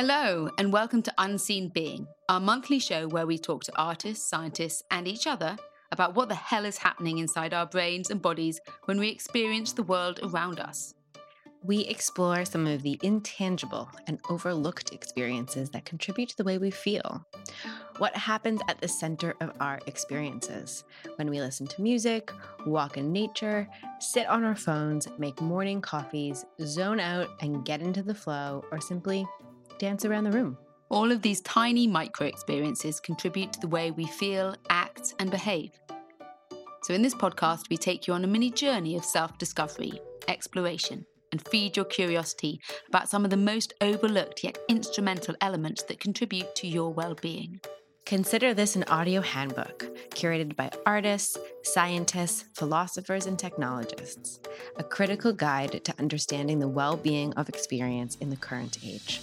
Hello, and welcome to Unseen Being, our monthly show where we talk to artists, scientists, and each other about what the hell is happening inside our brains and bodies when we experience the world around us. We explore some of the intangible and overlooked experiences that contribute to the way we feel. What happens at the center of our experiences when we listen to music, walk in nature, sit on our phones, make morning coffees, zone out and get into the flow, or simply dance around the room. All of these tiny micro experiences contribute to the way we feel, act, and behave. So, in this podcast, we take you on a mini journey of self discovery, exploration, and feed your curiosity about some of the most overlooked yet instrumental elements that contribute to your well being. Consider this an audio handbook curated by artists, scientists, philosophers, and technologists, a critical guide to understanding the well being of experience in the current age.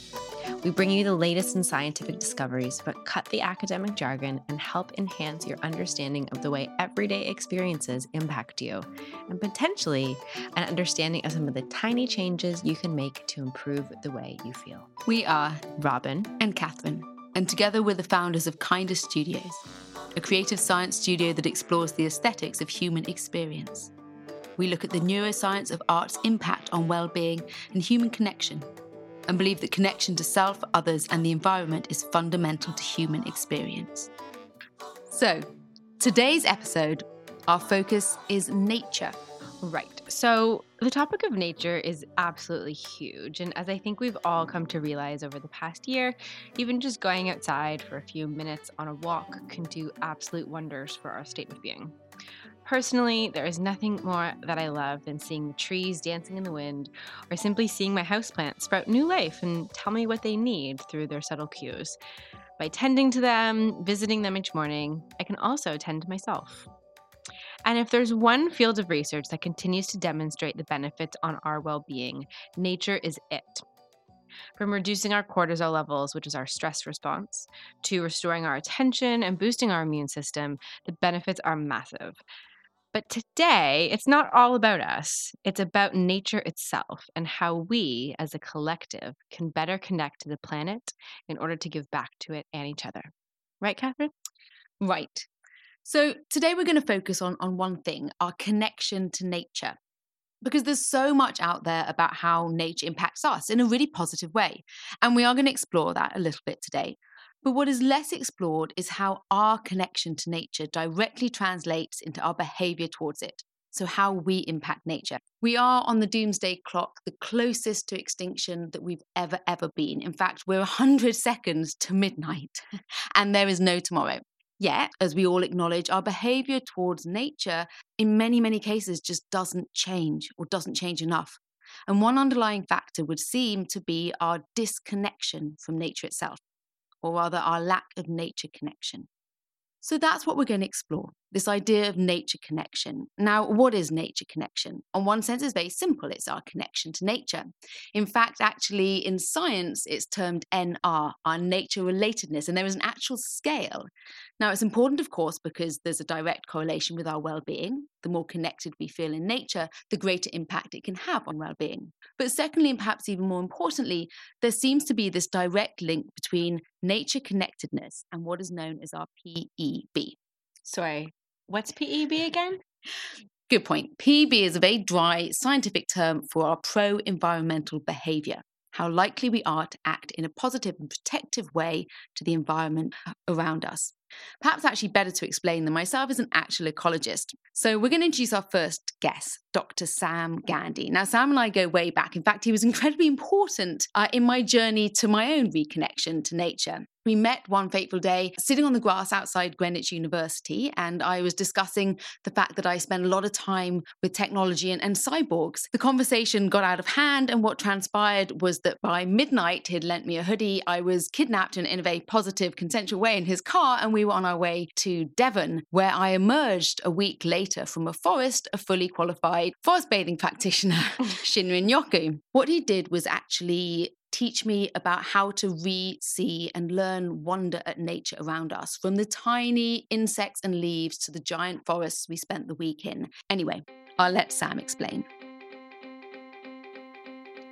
We bring you the latest in scientific discoveries, but cut the academic jargon and help enhance your understanding of the way everyday experiences impact you, and potentially an understanding of some of the tiny changes you can make to improve the way you feel. We are Robin and Catherine, and together we're the founders of Kinda Studios, a creative science studio that explores the aesthetics of human experience. We look at the neuroscience of art's impact on well being and human connection and believe that connection to self, others, and the environment is fundamental to human experience. So, today's episode, our focus is nature. Right. So, the topic of nature is absolutely huge. And as I think we've all come to realize over the past year, even just going outside for a few minutes on a walk can do absolute wonders for our state of being. Personally, there is nothing more that I love than seeing the trees dancing in the wind or simply seeing my houseplants sprout new life and tell me what they need through their subtle cues. By tending to them, visiting them each morning, I can also tend to myself. And if there's one field of research that continues to demonstrate the benefits on our well being, nature is it. From reducing our cortisol levels, which is our stress response, to restoring our attention and boosting our immune system, the benefits are massive. But today, it's not all about us. It's about nature itself and how we, as a collective, can better connect to the planet in order to give back to it and each other. Right, Catherine? Right. So today we're going to focus on, on one thing our connection to nature. Because there's so much out there about how nature impacts us in a really positive way. And we are going to explore that a little bit today. But what is less explored is how our connection to nature directly translates into our behavior towards it. So, how we impact nature. We are on the doomsday clock, the closest to extinction that we've ever, ever been. In fact, we're 100 seconds to midnight, and there is no tomorrow. Yet, as we all acknowledge, our behavior towards nature in many, many cases just doesn't change or doesn't change enough. And one underlying factor would seem to be our disconnection from nature itself or rather our lack of nature connection. So that's what we're going to explore this idea of nature connection. Now, what is nature connection? On one sense, it's very simple it's our connection to nature. In fact, actually, in science, it's termed NR, our nature relatedness, and there is an actual scale. Now, it's important, of course, because there's a direct correlation with our well being. The more connected we feel in nature, the greater impact it can have on well being. But secondly, and perhaps even more importantly, there seems to be this direct link between nature connectedness and what is known as our PEB. Sorry, What's PEB again? Good point. PEB is a very dry scientific term for our pro environmental behavior, how likely we are to act in a positive and protective way to the environment around us. Perhaps actually better to explain than myself as an actual ecologist. So we're going to introduce our first guest, Dr. Sam Gandy. Now, Sam and I go way back. In fact, he was incredibly important uh, in my journey to my own reconnection to nature. We met one fateful day sitting on the grass outside Greenwich University, and I was discussing the fact that I spend a lot of time with technology and, and cyborgs. The conversation got out of hand, and what transpired was that by midnight, he'd lent me a hoodie. I was kidnapped in, in a very positive, consensual way in his car, and we were on our way to Devon, where I emerged a week later from a forest, a fully qualified forest bathing practitioner, Shinrin Yoku. What he did was actually teach me about how to re see and learn wonder at nature around us, from the tiny insects and leaves to the giant forests we spent the week in. Anyway, I'll let Sam explain.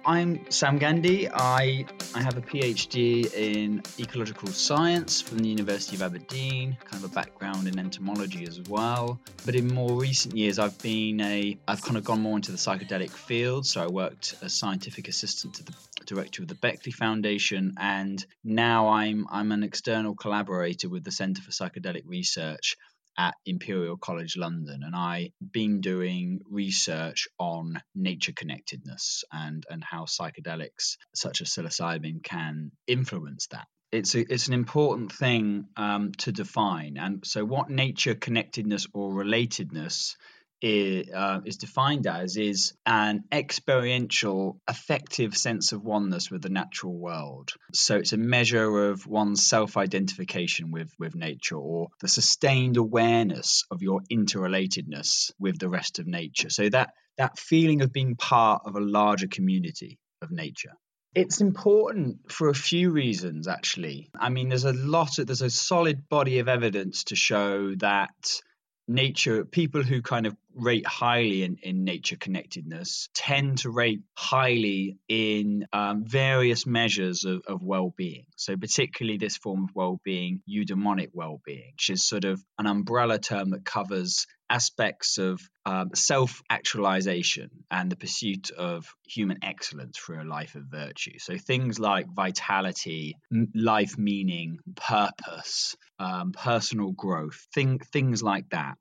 I'm Sam Gandy. I, I have a PhD in ecological science from the University of Aberdeen, kind of a background in entomology as well. But in more recent years, I've been a, I've kind of gone more into the psychedelic field. So I worked as scientific assistant to the director of the Beckley Foundation, and now I'm, I'm an external collaborator with the Centre for Psychedelic Research at Imperial College London, and I've been doing research on nature connectedness and, and how psychedelics such as psilocybin can influence that. It's, a, it's an important thing um, to define. And so, what nature connectedness or relatedness is, uh, is defined as is an experiential, affective sense of oneness with the natural world. So it's a measure of one's self identification with, with nature or the sustained awareness of your interrelatedness with the rest of nature. So that, that feeling of being part of a larger community of nature. It's important for a few reasons, actually. I mean, there's a lot of, there's a solid body of evidence to show that nature people who kind of rate highly in, in nature connectedness tend to rate highly in um, various measures of, of well-being. So particularly this form of well-being eudaimonic well-being which is sort of an umbrella term that covers aspects of um, self-actualization and the pursuit of human excellence through a life of virtue. So things like vitality m- life meaning purpose um, personal growth thing, things like that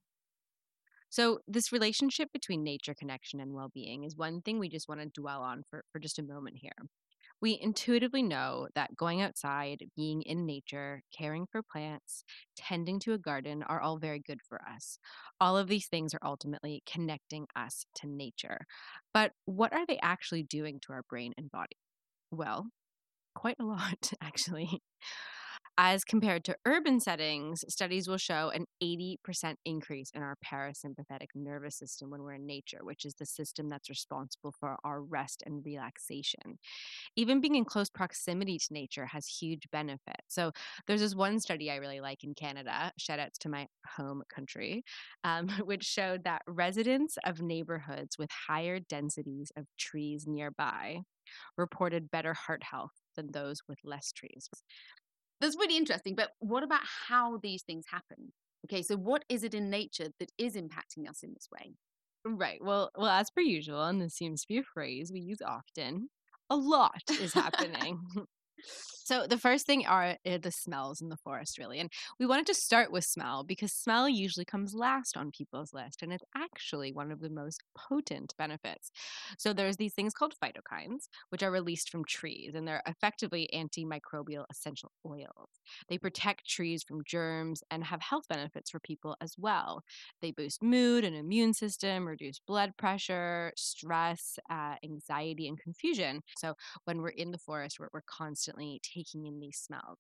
so, this relationship between nature connection and well being is one thing we just want to dwell on for, for just a moment here. We intuitively know that going outside, being in nature, caring for plants, tending to a garden are all very good for us. All of these things are ultimately connecting us to nature. But what are they actually doing to our brain and body? Well, quite a lot, actually. As compared to urban settings, studies will show an 80% increase in our parasympathetic nervous system when we're in nature, which is the system that's responsible for our rest and relaxation. Even being in close proximity to nature has huge benefits. So, there's this one study I really like in Canada, shout outs to my home country, um, which showed that residents of neighborhoods with higher densities of trees nearby reported better heart health than those with less trees. That's really interesting. But what about how these things happen? Okay, so what is it in nature that is impacting us in this way? Right. Well, well, as per usual, and this seems to be a phrase we use often, a lot is happening. So the first thing are uh, the smells in the forest, really. And we wanted to start with smell because smell usually comes last on people's list, and it's actually one of the most potent benefits. So there's these things called phytoncides, which are released from trees, and they're effectively antimicrobial essential oils. They protect trees from germs and have health benefits for people as well. They boost mood and immune system, reduce blood pressure, stress, uh, anxiety, and confusion. So when we're in the forest, we're, we're constantly taking in these smells.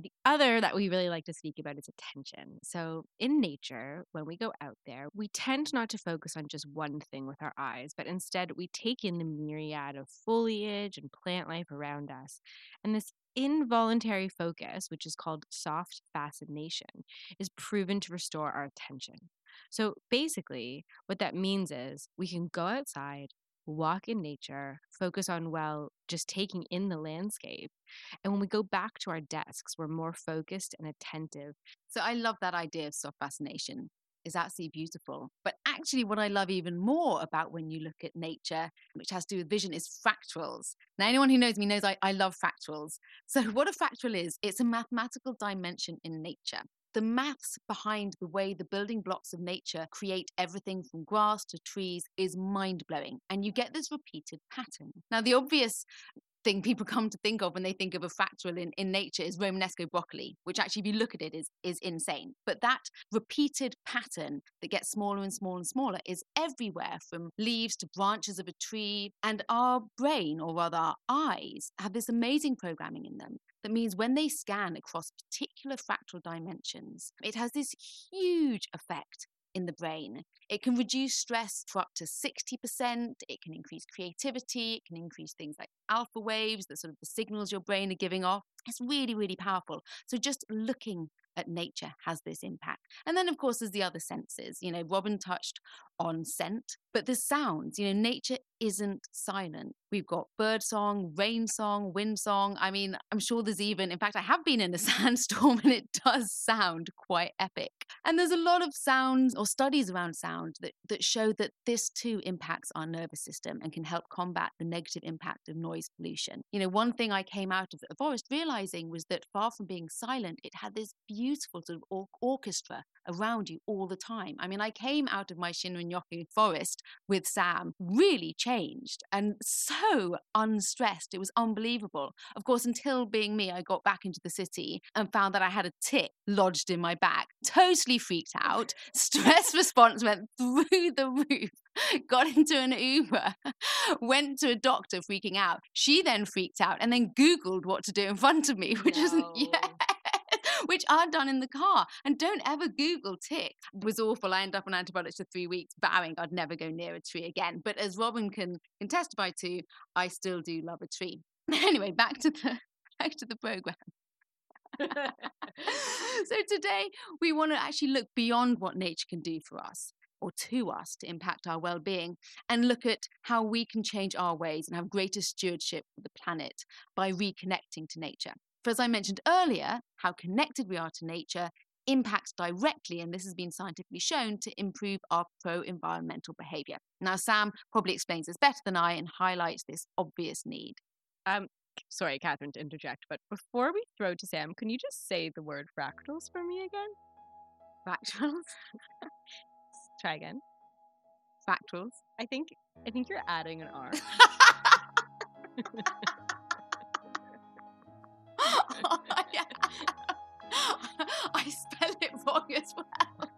The other that we really like to speak about is attention. So, in nature, when we go out there, we tend not to focus on just one thing with our eyes, but instead we take in the myriad of foliage and plant life around us. And this involuntary focus, which is called soft fascination, is proven to restore our attention. So, basically, what that means is we can go outside walk in nature, focus on, well, just taking in the landscape. And when we go back to our desks, we're more focused and attentive. So I love that idea of soft fascination. Is absolutely beautiful. But actually, what I love even more about when you look at nature, which has to do with vision, is fractals. Now, anyone who knows me knows I, I love fractals. So, what a fractal is, it's a mathematical dimension in nature the maths behind the way the building blocks of nature create everything from grass to trees is mind blowing. And you get this repeated pattern. Now, the obvious thing people come to think of when they think of a fractal in, in nature is Romanesco broccoli, which actually, if you look at it, is, is insane. But that repeated pattern that gets smaller and smaller and smaller is everywhere from leaves to branches of a tree. And our brain, or rather our eyes, have this amazing programming in them that means when they scan across particular fractal dimensions, it has this huge effect in the brain. It can reduce stress for up to 60%. It can increase creativity. It can increase things like alpha waves, the sort of the signals your brain are giving off. It's really, really powerful. So just looking at nature has this impact. And then, of course, there's the other senses. You know, Robin touched on scent, but the sounds. You know, nature isn't silent. We've got bird song, rain song, wind song. I mean, I'm sure there's even, in fact, I have been in a sandstorm and it does sound quite epic. And there's a lot of sounds or studies around sound that, that show that this too impacts our nervous system and can help combat the negative impact of noise pollution. You know, one thing I came out of the forest realizing was that far from being silent, it had this beautiful sort of or- orchestra around you all the time. I mean, I came out of my Shinrin-yoku forest with Sam really changed and so unstressed. It was unbelievable. Of course, until being me, I got back into the city and found that I had a tick lodged in my back. Totally freaked out. Stress response went through the roof. Got into an Uber, went to a doctor freaking out. She then freaked out and then Googled what to do in front of me, which no. isn't, yeah which I'd done in the car. And don't ever Google tick. It was awful. I ended up on antibiotics for three weeks, vowing I'd never go near a tree again. But as Robin can, can testify to, I still do love a tree. Anyway, back to the back to the program. so today we want to actually look beyond what nature can do for us or to us to impact our well-being and look at how we can change our ways and have greater stewardship of the planet by reconnecting to nature. For as I mentioned earlier, how connected we are to nature impacts directly, and this has been scientifically shown, to improve our pro environmental behavior. Now, Sam probably explains this better than I and highlights this obvious need. Um, sorry, Catherine, to interject, but before we throw to Sam, can you just say the word fractals for me again? Fractals? Try again. Fractals. I think I think you're adding an R. I spell it wrong as well.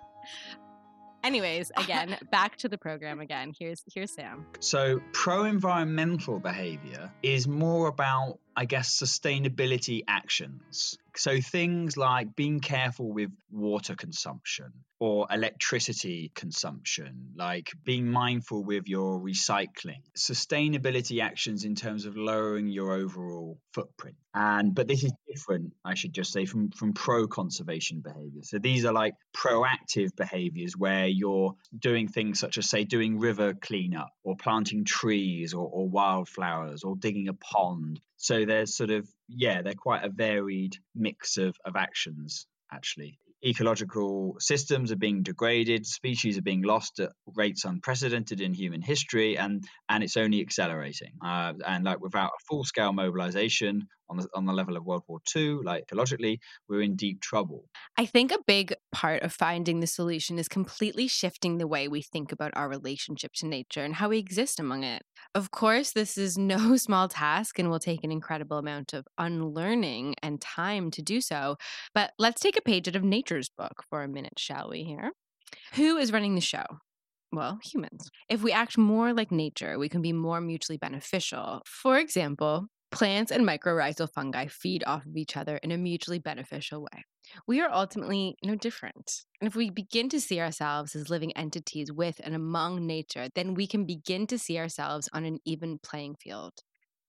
Anyways, again, back to the program again. Here's here's Sam. So, pro-environmental behavior is more about I guess, sustainability actions. So things like being careful with water consumption or electricity consumption, like being mindful with your recycling, sustainability actions in terms of lowering your overall footprint. And but this is different, I should just say, from, from pro-conservation behavior. So these are like proactive behaviors where you're doing things such as say doing river cleanup or planting trees or, or wildflowers or digging a pond so there's sort of, yeah, they're quite a varied mix of, of actions, actually. Ecological systems are being degraded, species are being lost at rates unprecedented in human history, and, and it's only accelerating. Uh, and like without a full scale mobilization on the, on the level of World War II, like ecologically, we're in deep trouble. I think a big part of finding the solution is completely shifting the way we think about our relationship to nature and how we exist among it. Of course, this is no small task and will take an incredible amount of unlearning and time to do so. But let's take a page out of nature's book for a minute, shall we? Here. Who is running the show? well, humans. If we act more like nature, we can be more mutually beneficial. For example, Plants and mycorrhizal fungi feed off of each other in a mutually beneficial way. We are ultimately no different. And if we begin to see ourselves as living entities with and among nature, then we can begin to see ourselves on an even playing field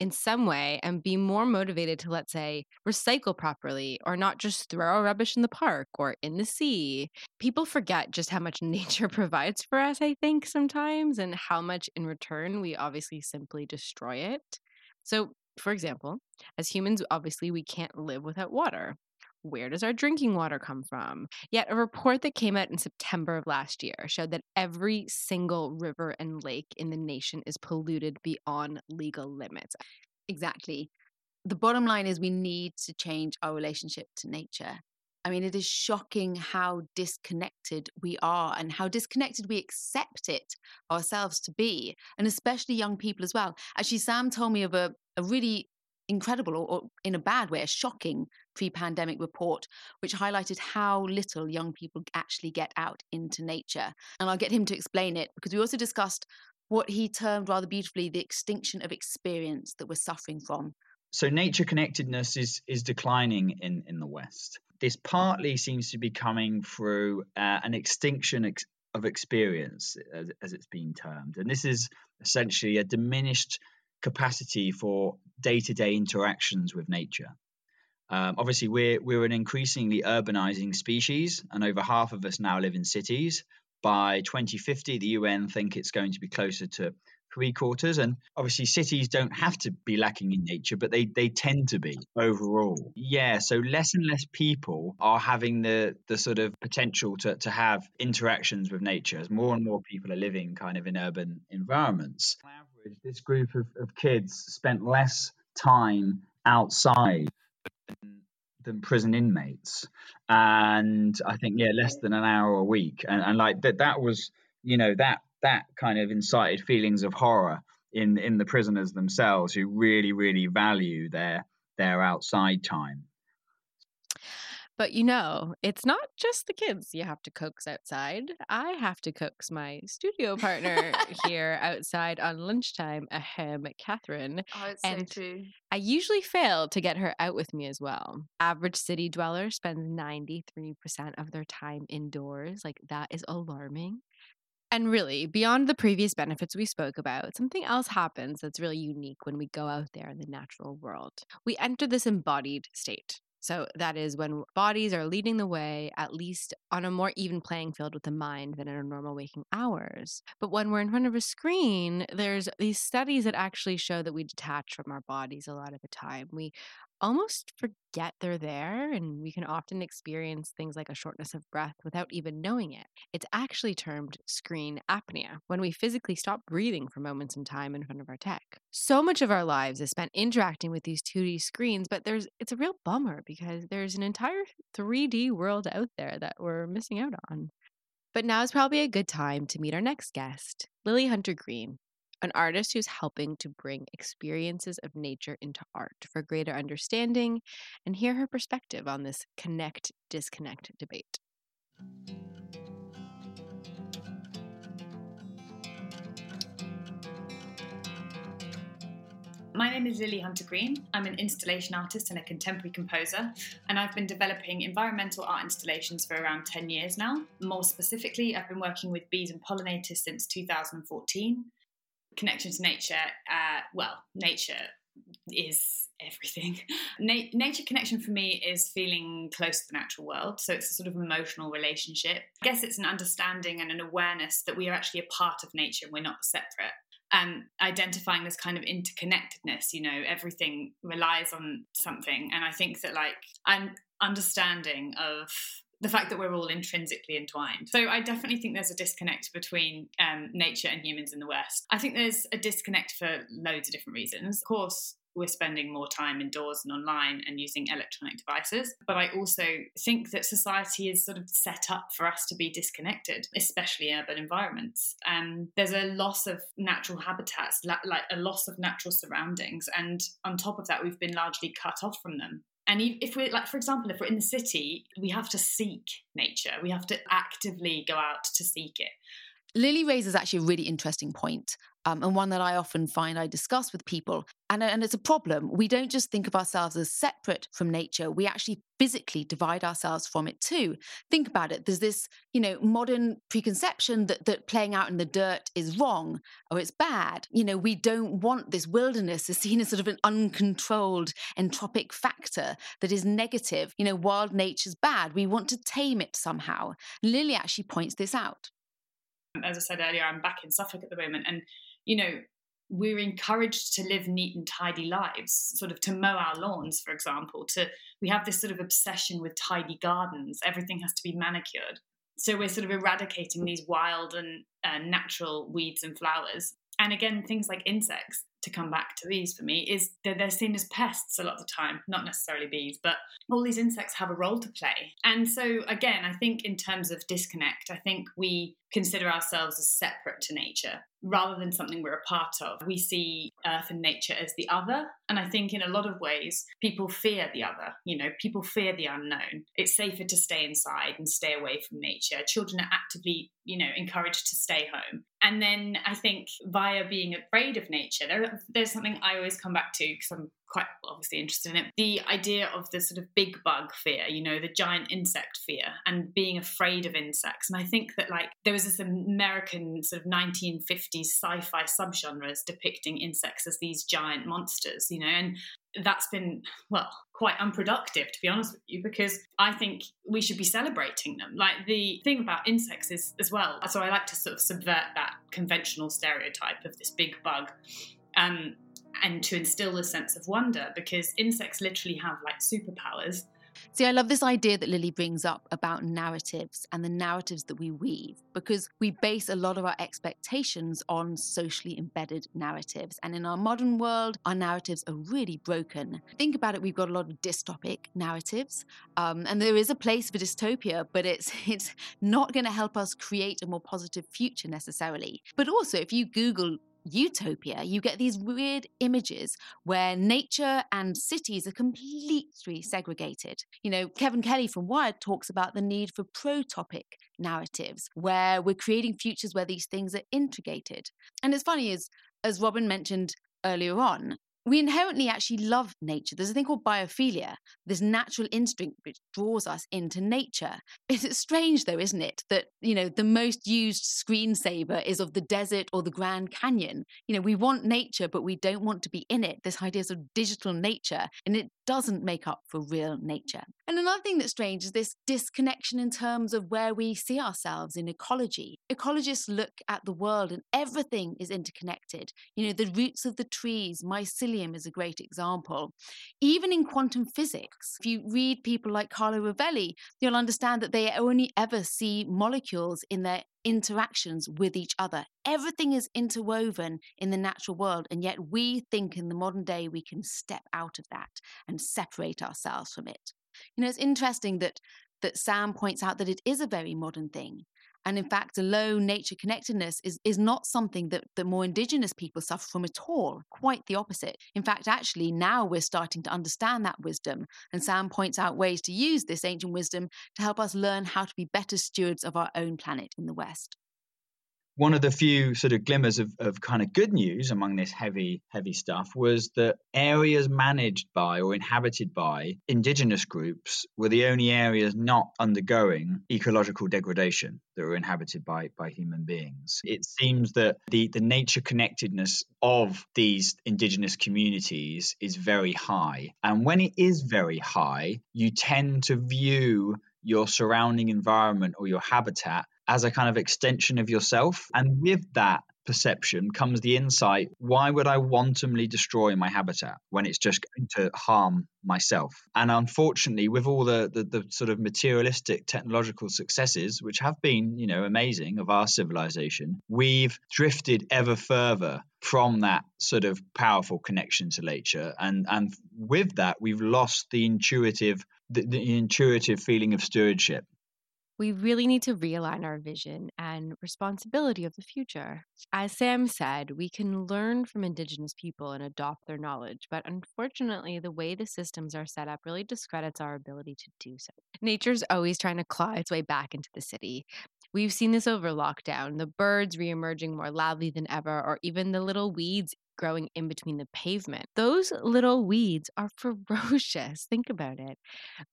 in some way and be more motivated to, let's say, recycle properly or not just throw our rubbish in the park or in the sea. People forget just how much nature provides for us, I think, sometimes, and how much in return we obviously simply destroy it. So for example, as humans, obviously, we can't live without water. Where does our drinking water come from? Yet, a report that came out in September of last year showed that every single river and lake in the nation is polluted beyond legal limits. Exactly. The bottom line is we need to change our relationship to nature. I mean, it is shocking how disconnected we are and how disconnected we accept it ourselves to be, and especially young people as well. Actually, Sam told me of a, a really incredible, or, or in a bad way, a shocking pre pandemic report, which highlighted how little young people actually get out into nature. And I'll get him to explain it because we also discussed what he termed rather beautifully the extinction of experience that we're suffering from. So nature connectedness is is declining in in the West this partly seems to be coming through uh, an extinction ex- of experience, as, as it's been termed. And this is essentially a diminished capacity for day to day interactions with nature. Um, obviously, we're, we're an increasingly urbanizing species, and over half of us now live in cities. By 2050, the UN think it's going to be closer to three quarters. And obviously, cities don't have to be lacking in nature, but they, they tend to be overall. Yeah, so less and less people are having the, the sort of potential to, to have interactions with nature as more and more people are living kind of in urban environments. Average, this group of, of kids spent less time outside than, than prison inmates. And I think, yeah, less than an hour a week. And, and like that, that was, you know, that that kind of incited feelings of horror in in the prisoners themselves who really really value their their outside time but you know, it's not just the kids you have to coax outside. I have to coax my studio partner here outside on lunchtime, ahem, Catherine. Oh, it's and so true. I usually fail to get her out with me as well. Average city dweller spends 93% of their time indoors. Like, that is alarming. And really, beyond the previous benefits we spoke about, something else happens that's really unique when we go out there in the natural world. We enter this embodied state. So that is when bodies are leading the way, at least on a more even playing field with the mind than in our normal waking hours. But when we're in front of a screen, there's these studies that actually show that we detach from our bodies a lot of the time. We almost forget they're there, and we can often experience things like a shortness of breath without even knowing it. It's actually termed screen apnea when we physically stop breathing for moments in time in front of our tech. So much of our lives is spent interacting with these 2D screens, but there's it's a real bummer because there's an entire 3D world out there that we're missing out on. But now is probably a good time to meet our next guest, Lily Hunter Green an artist who's helping to bring experiences of nature into art for greater understanding and hear her perspective on this connect disconnect debate. My name is Lily Hunter Green. I'm an installation artist and a contemporary composer, and I've been developing environmental art installations for around 10 years now. More specifically, I've been working with bees and pollinators since 2014 connection to nature, uh, well, nature is everything. Na- nature connection for me is feeling close to the natural world. So it's a sort of emotional relationship. I guess it's an understanding and an awareness that we are actually a part of nature and we're not separate. And identifying this kind of interconnectedness, you know, everything relies on something. And I think that, like, an understanding of the fact that we're all intrinsically entwined. So I definitely think there's a disconnect between um, nature and humans in the West. I think there's a disconnect for loads of different reasons. Of course, we're spending more time indoors and online and using electronic devices. But I also think that society is sort of set up for us to be disconnected, especially in urban environments. Um, there's a loss of natural habitats, like a loss of natural surroundings. And on top of that, we've been largely cut off from them. And if we're like, for example, if we're in the city, we have to seek nature. We have to actively go out to seek it. Lily raises actually a really interesting point um, and one that I often find I discuss with people. And, and it's a problem. We don't just think of ourselves as separate from nature, we actually physically divide ourselves from it too. Think about it. There's this, you know, modern preconception that, that playing out in the dirt is wrong or it's bad. You know, we don't want this wilderness is seen as sort of an uncontrolled entropic factor that is negative. You know, wild nature's bad. We want to tame it somehow. Lily actually points this out. As I said earlier, I'm back in Suffolk at the moment, and you know, we're encouraged to live neat and tidy lives, sort of to mow our lawns, for example. To we have this sort of obsession with tidy gardens. Everything has to be manicured. So we're sort of eradicating these wild and uh, natural weeds and flowers. And again, things like insects to come back to these for me is that they're seen as pests a lot of the time, not necessarily bees, but all these insects have a role to play. And so, again, I think in terms of disconnect, I think we consider ourselves as separate to nature rather than something we're a part of. We see Earth and nature as the other. And I think in a lot of ways, people fear the other. You know, people fear the unknown. It's safer to stay inside and stay away from nature. Children are actively, you know, encouraged to stay home. And then I think via being afraid of nature, there are there's something I always come back to because I'm quite obviously interested in it. The idea of the sort of big bug fear, you know, the giant insect fear, and being afraid of insects. And I think that like there was this American sort of 1950s sci-fi subgenres depicting insects as these giant monsters, you know, and that's been well quite unproductive to be honest with you because i think we should be celebrating them like the thing about insects is as well so i like to sort of subvert that conventional stereotype of this big bug um, and to instill a sense of wonder because insects literally have like superpowers. See, I love this idea that Lily brings up about narratives and the narratives that we weave because we base a lot of our expectations on socially embedded narratives. And in our modern world, our narratives are really broken. Think about it, we've got a lot of dystopic narratives, um, and there is a place for dystopia, but it's, it's not going to help us create a more positive future necessarily. But also, if you Google utopia, you get these weird images where nature and cities are completely segregated. You know, Kevin Kelly from Wired talks about the need for protopic narratives, where we're creating futures where these things are integrated. And it's funny, as as Robin mentioned earlier on, we inherently actually love nature. There's a thing called biophilia, this natural instinct which draws us into nature. It's strange, though, isn't it, that you know the most used screensaver is of the desert or the Grand Canyon. You know, we want nature, but we don't want to be in it. This idea of digital nature, and it doesn't make up for real nature. And another thing that's strange is this disconnection in terms of where we see ourselves in ecology. Ecologists look at the world, and everything is interconnected. You know, the roots of the trees, mycelium is a great example. Even in quantum physics, if you read people like Carlo Rovelli, you'll understand that they only ever see molecules in their interactions with each other. Everything is interwoven in the natural world, and yet we think in the modern day we can step out of that and separate ourselves from it. You know, it's interesting that that Sam points out that it is a very modern thing. And in fact, a low nature connectedness is, is not something that, that more indigenous people suffer from at all. Quite the opposite. In fact, actually, now we're starting to understand that wisdom. And Sam points out ways to use this ancient wisdom to help us learn how to be better stewards of our own planet in the West one of the few sort of glimmers of, of kind of good news among this heavy, heavy stuff was that areas managed by or inhabited by indigenous groups were the only areas not undergoing ecological degradation that were inhabited by, by human beings. It seems that the, the nature connectedness of these indigenous communities is very high. And when it is very high, you tend to view your surrounding environment or your habitat as a kind of extension of yourself. And with that perception comes the insight why would I wantonly destroy my habitat when it's just going to harm myself? And unfortunately, with all the, the, the sort of materialistic technological successes, which have been, you know, amazing of our civilization, we've drifted ever further from that sort of powerful connection to nature. And and with that, we've lost the intuitive the, the intuitive feeling of stewardship we really need to realign our vision and responsibility of the future. As Sam said, we can learn from Indigenous people and adopt their knowledge, but unfortunately, the way the systems are set up really discredits our ability to do so. Nature's always trying to claw its way back into the city. We've seen this over lockdown, the birds reemerging more loudly than ever, or even the little weeds growing in between the pavement. Those little weeds are ferocious. Think about it.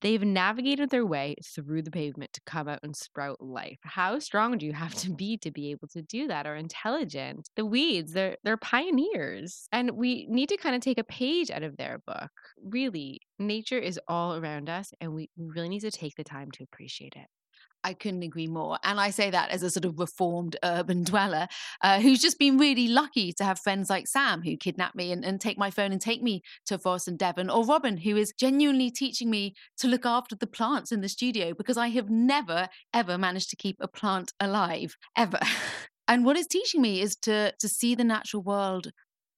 They've navigated their way through the pavement to come out and sprout life. How strong do you have to be to be able to do that or intelligent? The weeds, they're they're pioneers. And we need to kind of take a page out of their book. Really, nature is all around us and we really need to take the time to appreciate it. I couldn't agree more. And I say that as a sort of reformed urban dweller uh, who's just been really lucky to have friends like Sam who kidnap me and, and take my phone and take me to Forest and Devon, or Robin who is genuinely teaching me to look after the plants in the studio because I have never, ever managed to keep a plant alive, ever. and what it's teaching me is to, to see the natural world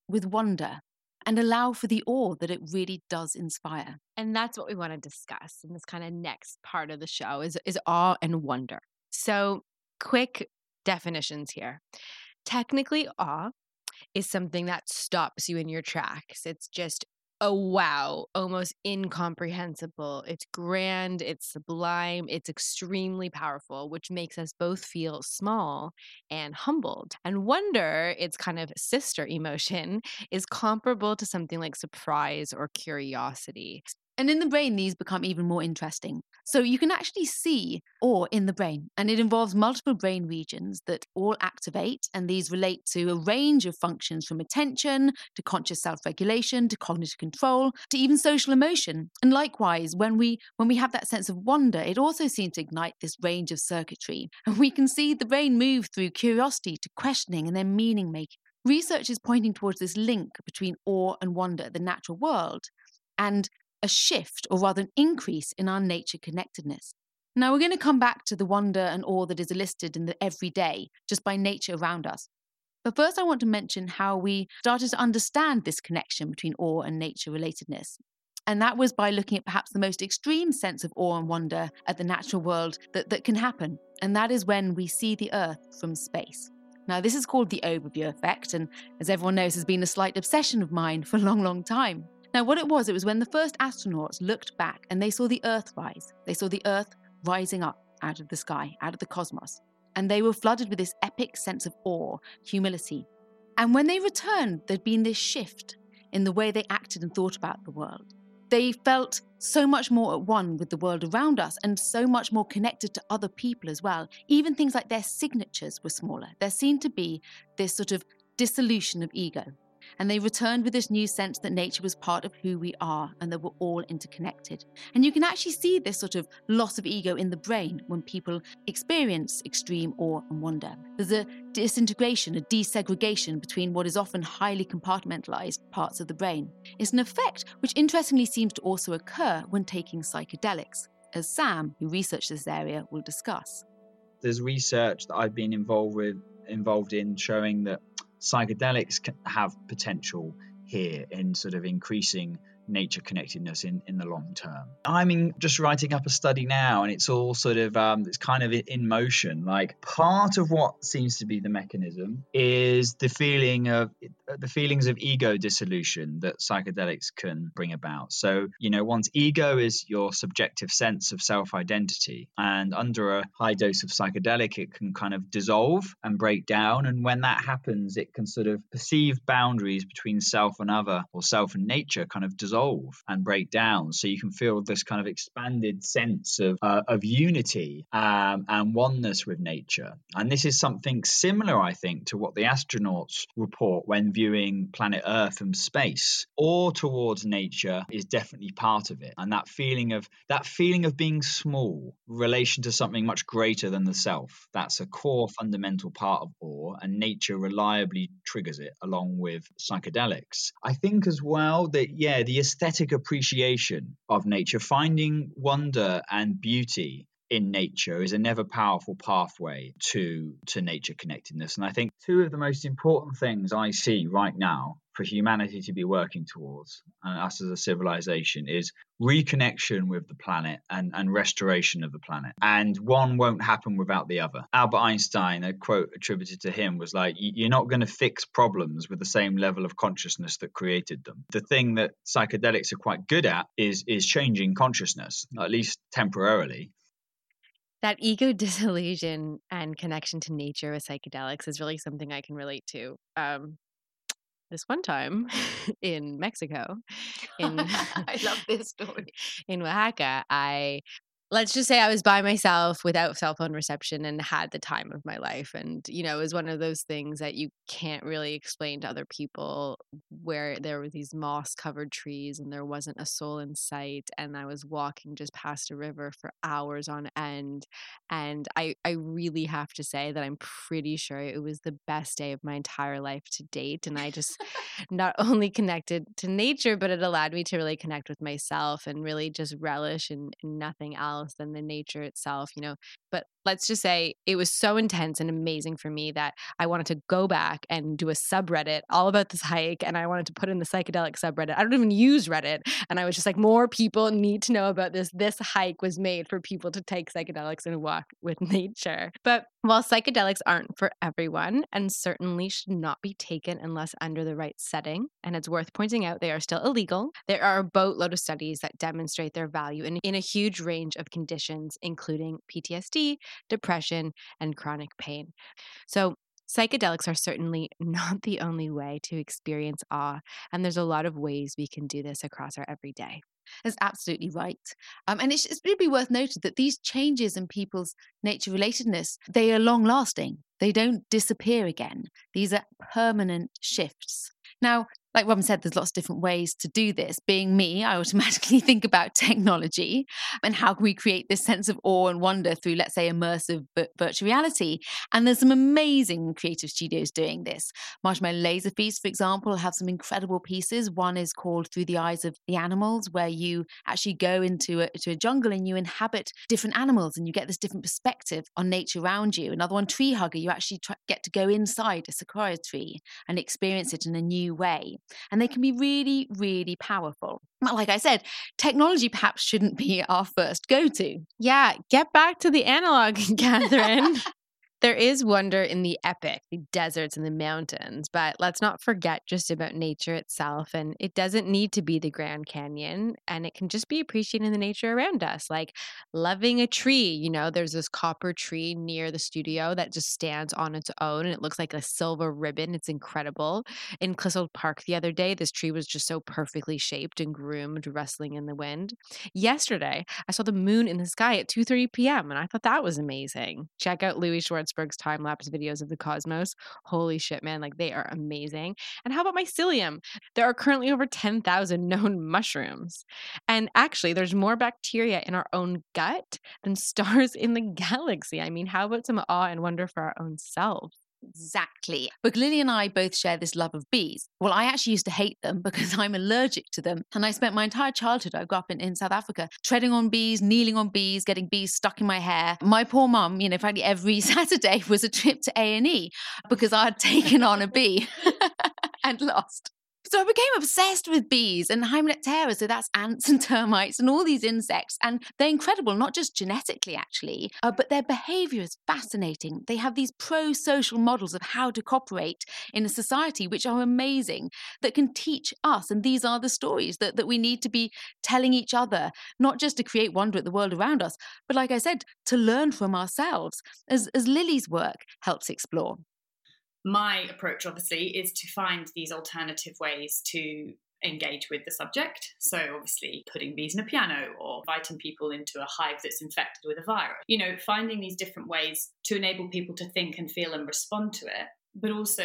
with wonder and allow for the awe that it really does inspire. And that's what we want to discuss in this kind of next part of the show is, is awe and wonder. So, quick definitions here. Technically, awe is something that stops you in your tracks. It's just a wow, almost incomprehensible. It's grand, it's sublime, it's extremely powerful, which makes us both feel small and humbled. And wonder, its kind of sister emotion, is comparable to something like surprise or curiosity. And in the brain, these become even more interesting. So you can actually see awe in the brain, and it involves multiple brain regions that all activate, and these relate to a range of functions from attention to conscious self-regulation to cognitive control to even social emotion. And likewise, when we when we have that sense of wonder, it also seems to ignite this range of circuitry, and we can see the brain move through curiosity to questioning and then meaning making. Research is pointing towards this link between awe and wonder at the natural world. And a shift, or rather an increase, in our nature connectedness. Now, we're going to come back to the wonder and awe that is elicited in the everyday, just by nature around us. But first, I want to mention how we started to understand this connection between awe and nature relatedness. And that was by looking at perhaps the most extreme sense of awe and wonder at the natural world that, that can happen. And that is when we see the Earth from space. Now, this is called the overview effect, and as everyone knows, has been a slight obsession of mine for a long, long time. Now, what it was, it was when the first astronauts looked back and they saw the Earth rise. They saw the Earth rising up out of the sky, out of the cosmos. And they were flooded with this epic sense of awe, humility. And when they returned, there'd been this shift in the way they acted and thought about the world. They felt so much more at one with the world around us and so much more connected to other people as well. Even things like their signatures were smaller. There seemed to be this sort of dissolution of ego and they returned with this new sense that nature was part of who we are and that we're all interconnected. And you can actually see this sort of loss of ego in the brain when people experience extreme awe and wonder. There's a disintegration, a desegregation between what is often highly compartmentalized parts of the brain. It's an effect which interestingly seems to also occur when taking psychedelics, as Sam, who researched this area, will discuss. There's research that I've been involved with involved in showing that psychedelics can have potential here in sort of increasing nature connectedness in, in the long term. I'm in, just writing up a study now, and it's all sort of um, it's kind of in motion. Like part of what seems to be the mechanism is the feeling of the feelings of ego dissolution that psychedelics can bring about. So you know, one's ego is your subjective sense of self identity, and under a high dose of psychedelic, it can kind of dissolve and break down. And when that happens, it can sort of perceive boundaries between self and other or self and nature kind of dissolve dissolve and break down. So you can feel this kind of expanded sense of, uh, of unity um, and oneness with nature. And this is something similar, I think, to what the astronauts report when viewing planet Earth from space. Or towards nature is definitely part of it. And that feeling of that feeling of being small, relation to something much greater than the self. That's a core fundamental part of awe, and nature reliably triggers it along with psychedelics. I think as well that yeah, the aesthetic appreciation of nature, finding wonder and beauty in nature is a never powerful pathway to to nature connectedness. And i think two of the most important things i see right now for humanity to be working towards and us as a civilization is reconnection with the planet and, and restoration of the planet. And one won't happen without the other. Albert einstein a quote attributed to him was like you're not going to fix problems with the same level of consciousness that created them. The thing that psychedelics are quite good at is is changing consciousness at least temporarily. That ego disillusion and connection to nature with psychedelics is really something I can relate to. Um, this one time in Mexico, in I love this story. in Oaxaca, I let's just say I was by myself without cell phone reception and had the time of my life. And, you know, it was one of those things that you can't really explain to other people where there were these moss covered trees and there wasn't a soul in sight. And I was walking just past a river for hours on end. And I, I really have to say that I'm pretty sure it was the best day of my entire life to date. And I just not only connected to nature, but it allowed me to really connect with myself and really just relish in, in nothing else than the nature itself. You know, But let's just say it was so intense and amazing for me that I wanted to go back and do a subreddit all about this hike. And I wanted to put in the psychedelic subreddit. I don't even use Reddit. And I was just like, more people need to know about this. This hike was made for people to take psychedelics and walk with nature. But while psychedelics aren't for everyone and certainly should not be taken unless under the right setting, and it's worth pointing out they are still illegal, there are a boatload of studies that demonstrate their value in, in a huge range of conditions, including PTSD, depression, and chronic pain. So, Psychedelics are certainly not the only way to experience awe, and there's a lot of ways we can do this across our everyday. That's absolutely right. Um, and it's, it's really worth noting that these changes in people's nature relatedness, they are long lasting. They don't disappear again. These are permanent shifts. Now, like Robin said, there's lots of different ways to do this. Being me, I automatically think about technology and how can we create this sense of awe and wonder through, let's say, immersive virtual reality. And there's some amazing creative studios doing this. Marshmallow Laser Feast, for example, have some incredible pieces. One is called Through the Eyes of the Animals, where you actually go into a, to a jungle and you inhabit different animals and you get this different perspective on nature around you. Another one, Tree Hugger, you actually try, get to go inside a sequoia tree and experience it in a new way and they can be really, really powerful. But like I said, technology perhaps shouldn't be our first go to. Yeah, get back to the analog, Catherine. There is wonder in the epic, the deserts and the mountains, but let's not forget just about nature itself. And it doesn't need to be the Grand Canyon, and it can just be appreciating the nature around us, like loving a tree. You know, there's this copper tree near the studio that just stands on its own and it looks like a silver ribbon. It's incredible. In Clissold Park the other day, this tree was just so perfectly shaped and groomed, rustling in the wind. Yesterday, I saw the moon in the sky at 2:30 p.m. and I thought that was amazing. Check out Louie Schwartz Schwartzberg's time lapse videos of the cosmos. Holy shit, man. Like they are amazing. And how about mycelium? There are currently over 10,000 known mushrooms. And actually, there's more bacteria in our own gut than stars in the galaxy. I mean, how about some awe and wonder for our own selves? Exactly. But Lily and I both share this love of bees. Well, I actually used to hate them because I'm allergic to them. And I spent my entire childhood, I grew up in, in South Africa, treading on bees, kneeling on bees, getting bees stuck in my hair. My poor mum, you know, frankly, every Saturday was a trip to A&E because I had taken on a bee and lost. So I became obsessed with bees and Hymenoptera. So that's ants and termites and all these insects. And they're incredible, not just genetically, actually, uh, but their behavior is fascinating. They have these pro social models of how to cooperate in a society, which are amazing, that can teach us. And these are the stories that, that we need to be telling each other, not just to create wonder at the world around us, but like I said, to learn from ourselves, as, as Lily's work helps explore my approach obviously is to find these alternative ways to engage with the subject. So, obviously, putting bees in a piano or inviting people into a hive that's infected with a virus. You know, finding these different ways to enable people to think and feel and respond to it, but also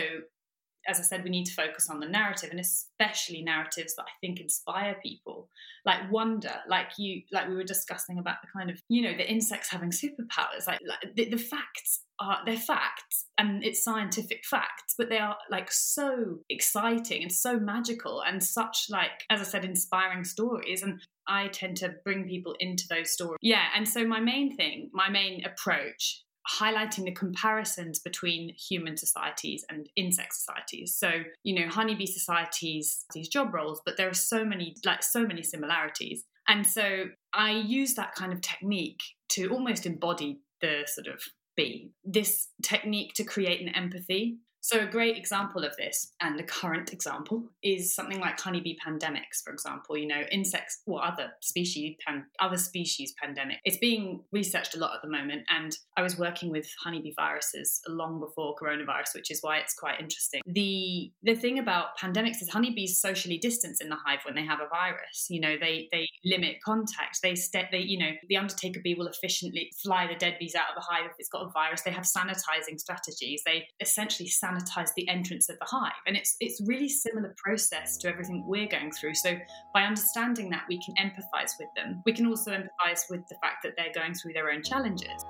as I said, we need to focus on the narrative and especially narratives that I think inspire people, like wonder, like you, like we were discussing about the kind of, you know, the insects having superpowers. Like, like the, the, facts are they're facts and it's scientific facts, but they are like so exciting and so magical and such like, as I said, inspiring stories. And I tend to bring people into those stories. Yeah, and so my main thing, my main approach highlighting the comparisons between human societies and insect societies. So, you know, honeybee societies, these job roles, but there are so many, like, so many similarities. And so I use that kind of technique to almost embody the sort of bee. This technique to create an empathy so, a great example of this, and a current example, is something like honeybee pandemics, for example. You know, insects or other species, pan, other species pandemic. It's being researched a lot at the moment, and I was working with honeybee viruses long before coronavirus, which is why it's quite interesting. the The thing about pandemics is honeybees socially distance in the hive when they have a virus. You know, they they limit contact. They st- they you know the undertaker bee will efficiently fly the dead bees out of the hive if it's got a virus. They have sanitizing strategies. They essentially sanitize sanitize the entrance of the hive. And it's it's really similar process to everything we're going through. So by understanding that we can empathize with them. We can also empathize with the fact that they're going through their own challenges.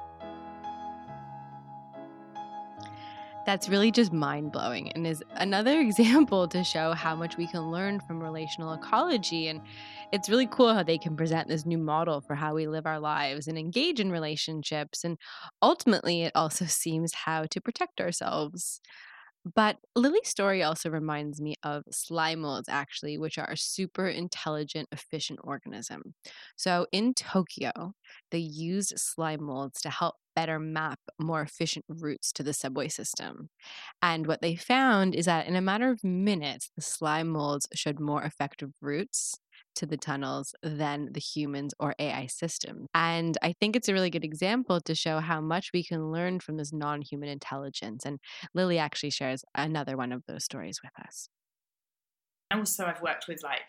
That's really just mind blowing and is another example to show how much we can learn from relational ecology. And it's really cool how they can present this new model for how we live our lives and engage in relationships. And ultimately, it also seems how to protect ourselves. But Lily's story also reminds me of slime molds, actually, which are a super intelligent, efficient organism. So in Tokyo, they used slime molds to help better map more efficient routes to the subway system. And what they found is that in a matter of minutes, the slime molds showed more effective routes to the tunnels than the humans or AI system. And I think it's a really good example to show how much we can learn from this non human intelligence. And Lily actually shares another one of those stories with us. Also, I've worked with like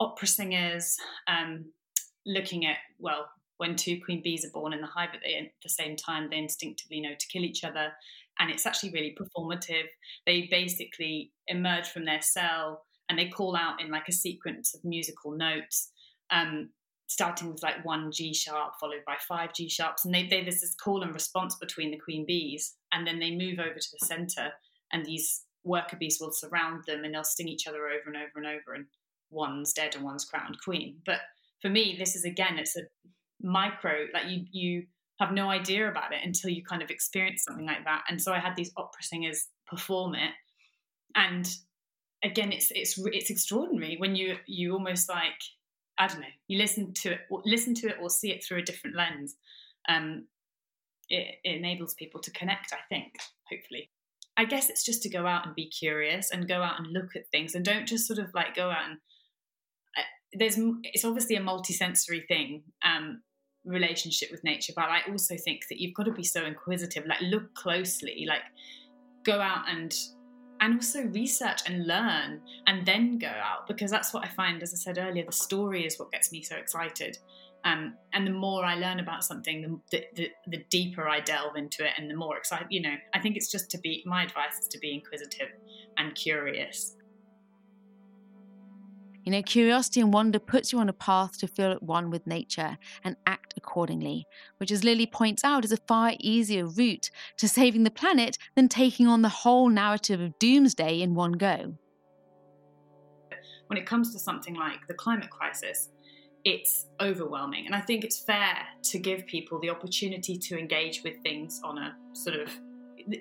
opera singers, um, looking at, well, when two queen bees are born in the hive at the, at the same time, they instinctively know to kill each other. And it's actually really performative. They basically emerge from their cell and they call out in like a sequence of musical notes, um, starting with like one G sharp followed by five G sharps, and they, they there's this call and response between the queen bees, and then they move over to the center, and these worker bees will surround them, and they'll sting each other over and over and over, and one's dead and one's crowned queen. But for me, this is again, it's a micro, like you you have no idea about it until you kind of experience something like that. And so I had these opera singers perform it, and again, it's it's it's extraordinary when you you almost like I don't know, you listen to it, listen to it, or see it through a different lens. Um, it, it enables people to connect. I think, hopefully. I guess it's just to go out and be curious and go out and look at things and don't just sort of like go out and uh, there's it's obviously a multisensory thing um, relationship with nature but I also think that you've got to be so inquisitive like look closely like go out and and also research and learn and then go out because that's what I find, as I said earlier, the story is what gets me so excited. Um, and the more I learn about something, the, the, the, deeper I delve into it and the more excited, you know, I think it's just to be, my advice is to be inquisitive and curious you know, curiosity and wonder puts you on a path to feel at one with nature and act accordingly, which, as Lily points out, is a far easier route to saving the planet than taking on the whole narrative of doomsday in one go. When it comes to something like the climate crisis, it's overwhelming. And I think it's fair to give people the opportunity to engage with things on a sort of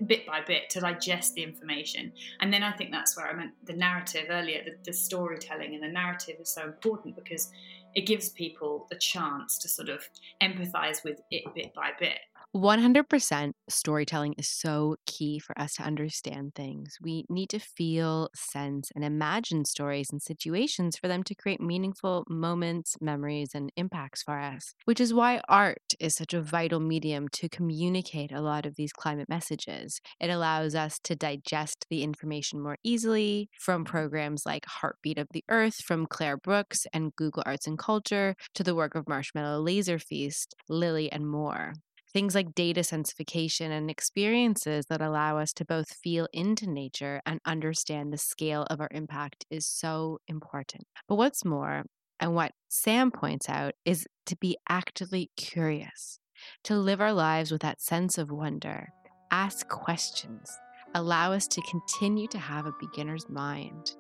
bit by bit to digest the information. And then I think that's where I meant the narrative earlier, the, the storytelling and the narrative is so important because it gives people the chance to sort of empathize with it bit by bit 100% storytelling is so key for us to understand things. We need to feel, sense, and imagine stories and situations for them to create meaningful moments, memories, and impacts for us, which is why art is such a vital medium to communicate a lot of these climate messages. It allows us to digest the information more easily from programs like Heartbeat of the Earth from Claire Brooks and Google Arts and Culture to the work of Marshmallow Laser Feast, Lily, and more. Things like data sensification and experiences that allow us to both feel into nature and understand the scale of our impact is so important. But what's more, and what Sam points out, is to be actively curious, to live our lives with that sense of wonder, ask questions, allow us to continue to have a beginner's mind.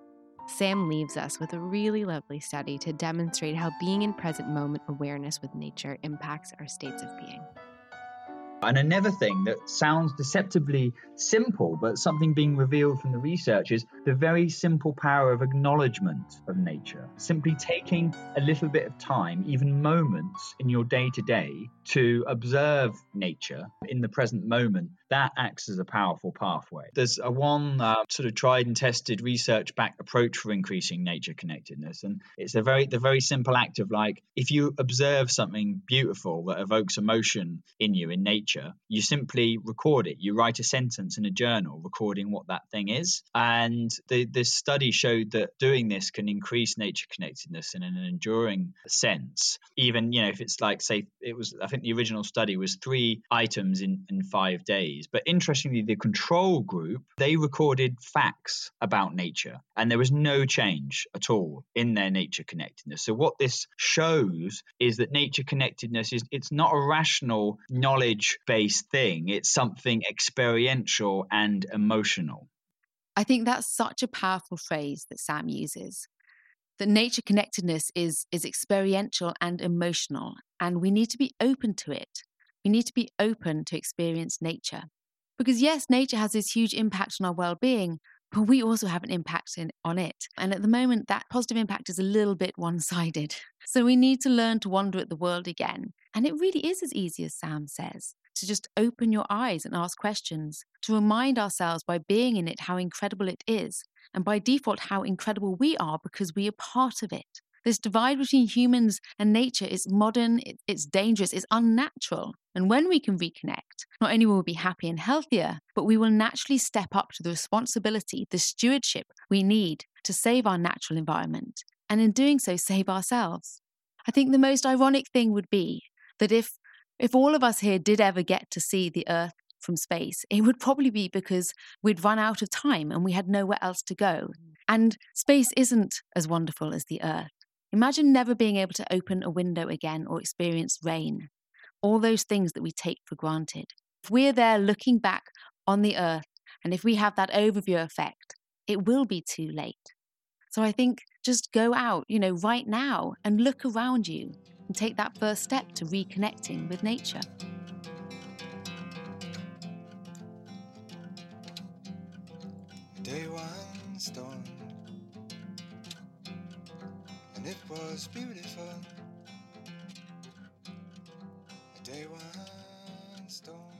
Sam leaves us with a really lovely study to demonstrate how being in present moment awareness with nature impacts our states of being. And another thing that sounds deceptively simple, but something being revealed from the research is the very simple power of acknowledgement of nature. Simply taking a little bit of time, even moments in your day to day, to observe nature in the present moment, that acts as a powerful pathway. There's a one uh, sort of tried and tested research backed approach for increasing nature connectedness. And it's a very, the very simple act of like, if you observe something beautiful that evokes emotion in you in nature, you simply record it. You write a sentence in a journal recording what that thing is. And the, this study showed that doing this can increase nature connectedness in an enduring sense. Even, you know, if it's like, say, it was, I think the original study was three items in, in five days. But interestingly, the control group, they recorded facts about nature and there was no change at all in their nature connectedness. So what this shows is that nature connectedness is it's not a rational knowledge based thing, it's something experiential and emotional. I think that's such a powerful phrase that Sam uses. That nature connectedness is, is experiential and emotional, and we need to be open to it. We need to be open to experience nature. Because, yes, nature has this huge impact on our well being, but we also have an impact in, on it. And at the moment, that positive impact is a little bit one sided. So we need to learn to wonder at the world again. And it really is as easy as Sam says to just open your eyes and ask questions, to remind ourselves by being in it how incredible it is, and by default, how incredible we are because we are part of it. This divide between humans and nature is modern, it's dangerous, it's unnatural. And when we can reconnect, not only will we be happy and healthier, but we will naturally step up to the responsibility, the stewardship we need to save our natural environment, and in doing so, save ourselves. I think the most ironic thing would be that if if all of us here did ever get to see the Earth from space, it would probably be because we'd run out of time and we had nowhere else to go. Mm. And space isn't as wonderful as the Earth. Imagine never being able to open a window again or experience rain. All those things that we take for granted. If we're there looking back on the earth, and if we have that overview effect, it will be too late. So I think just go out, you know, right now and look around you and take that first step to reconnecting with nature. Day one storm and it was beautiful. Day one.